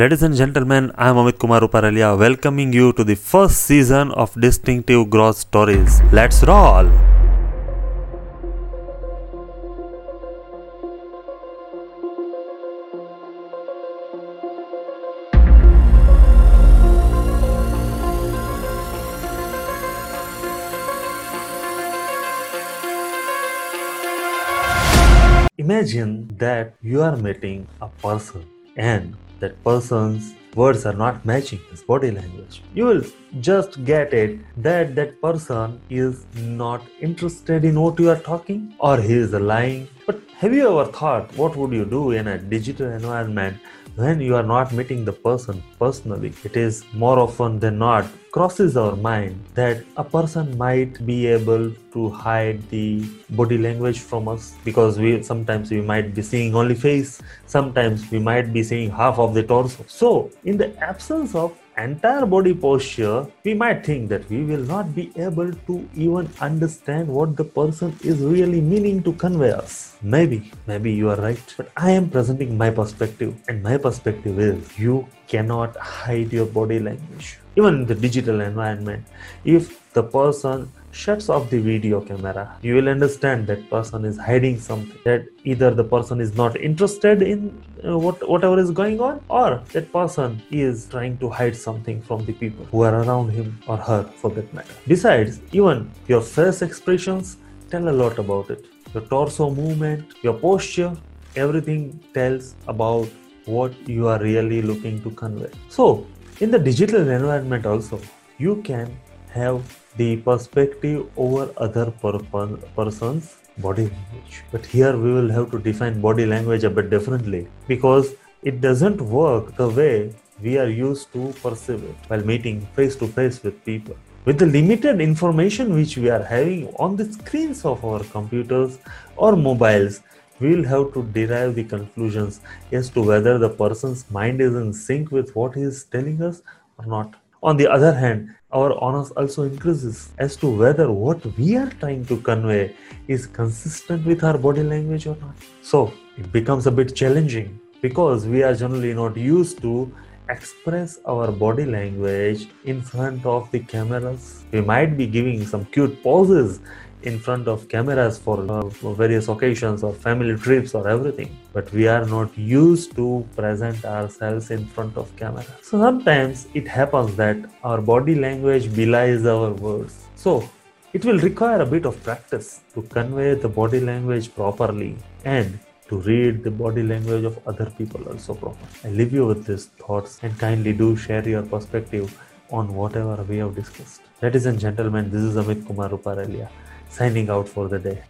Ladies and gentlemen, I am Amit Kumar Uparalia welcoming you to the first season of Distinctive Gross Stories. Let's roll! Imagine that you are meeting a person and that person's words are not matching his body language. You will just get it that that person is not interested in what you are talking or he is lying. But have you ever thought what would you do in a digital environment when you are not meeting the person personally? It is more often than not crosses our mind that a person might be able to hide the body language from us because we sometimes we might be seeing only face sometimes we might be seeing half of the torso so in the absence of entire body posture we might think that we will not be able to even understand what the person is really meaning to convey us. Maybe maybe you are right but i am presenting my perspective and my perspective is you cannot hide your body language even in the digital environment if the person shuts off the video camera you will understand that person is hiding something that either the person is not interested in uh, what whatever is going on or that person is trying to hide something from the people who are around him or her for that matter. Besides even your face expressions tell a lot about it. Your torso movement your posture everything tells about what you are really looking to convey. So in the digital environment also you can have the perspective over other per- person's body language. But here we will have to define body language a bit differently because it doesn't work the way we are used to perceive it while meeting face to face with people. With the limited information which we are having on the screens of our computers or mobiles we will have to derive the conclusions as to whether the person's mind is in sync with what he is telling us or not on the other hand, our honors also increases as to whether what we are trying to convey is consistent with our body language or not. So it becomes a bit challenging because we are generally not used to express our body language in front of the cameras. We might be giving some cute poses in front of cameras for, uh, various occasions or family trips or everything. But we are not used to present ourselves in front of camera. So sometimes it happens that our body language belies our words. So it will require a bit of practice to convey the body language properly and to read the body language of other people also properly. I leave you with these thoughts and kindly do share your perspective on whatever we have discussed. Ladies and gentlemen, this is Amit Kumar Uparalia signing out for the day.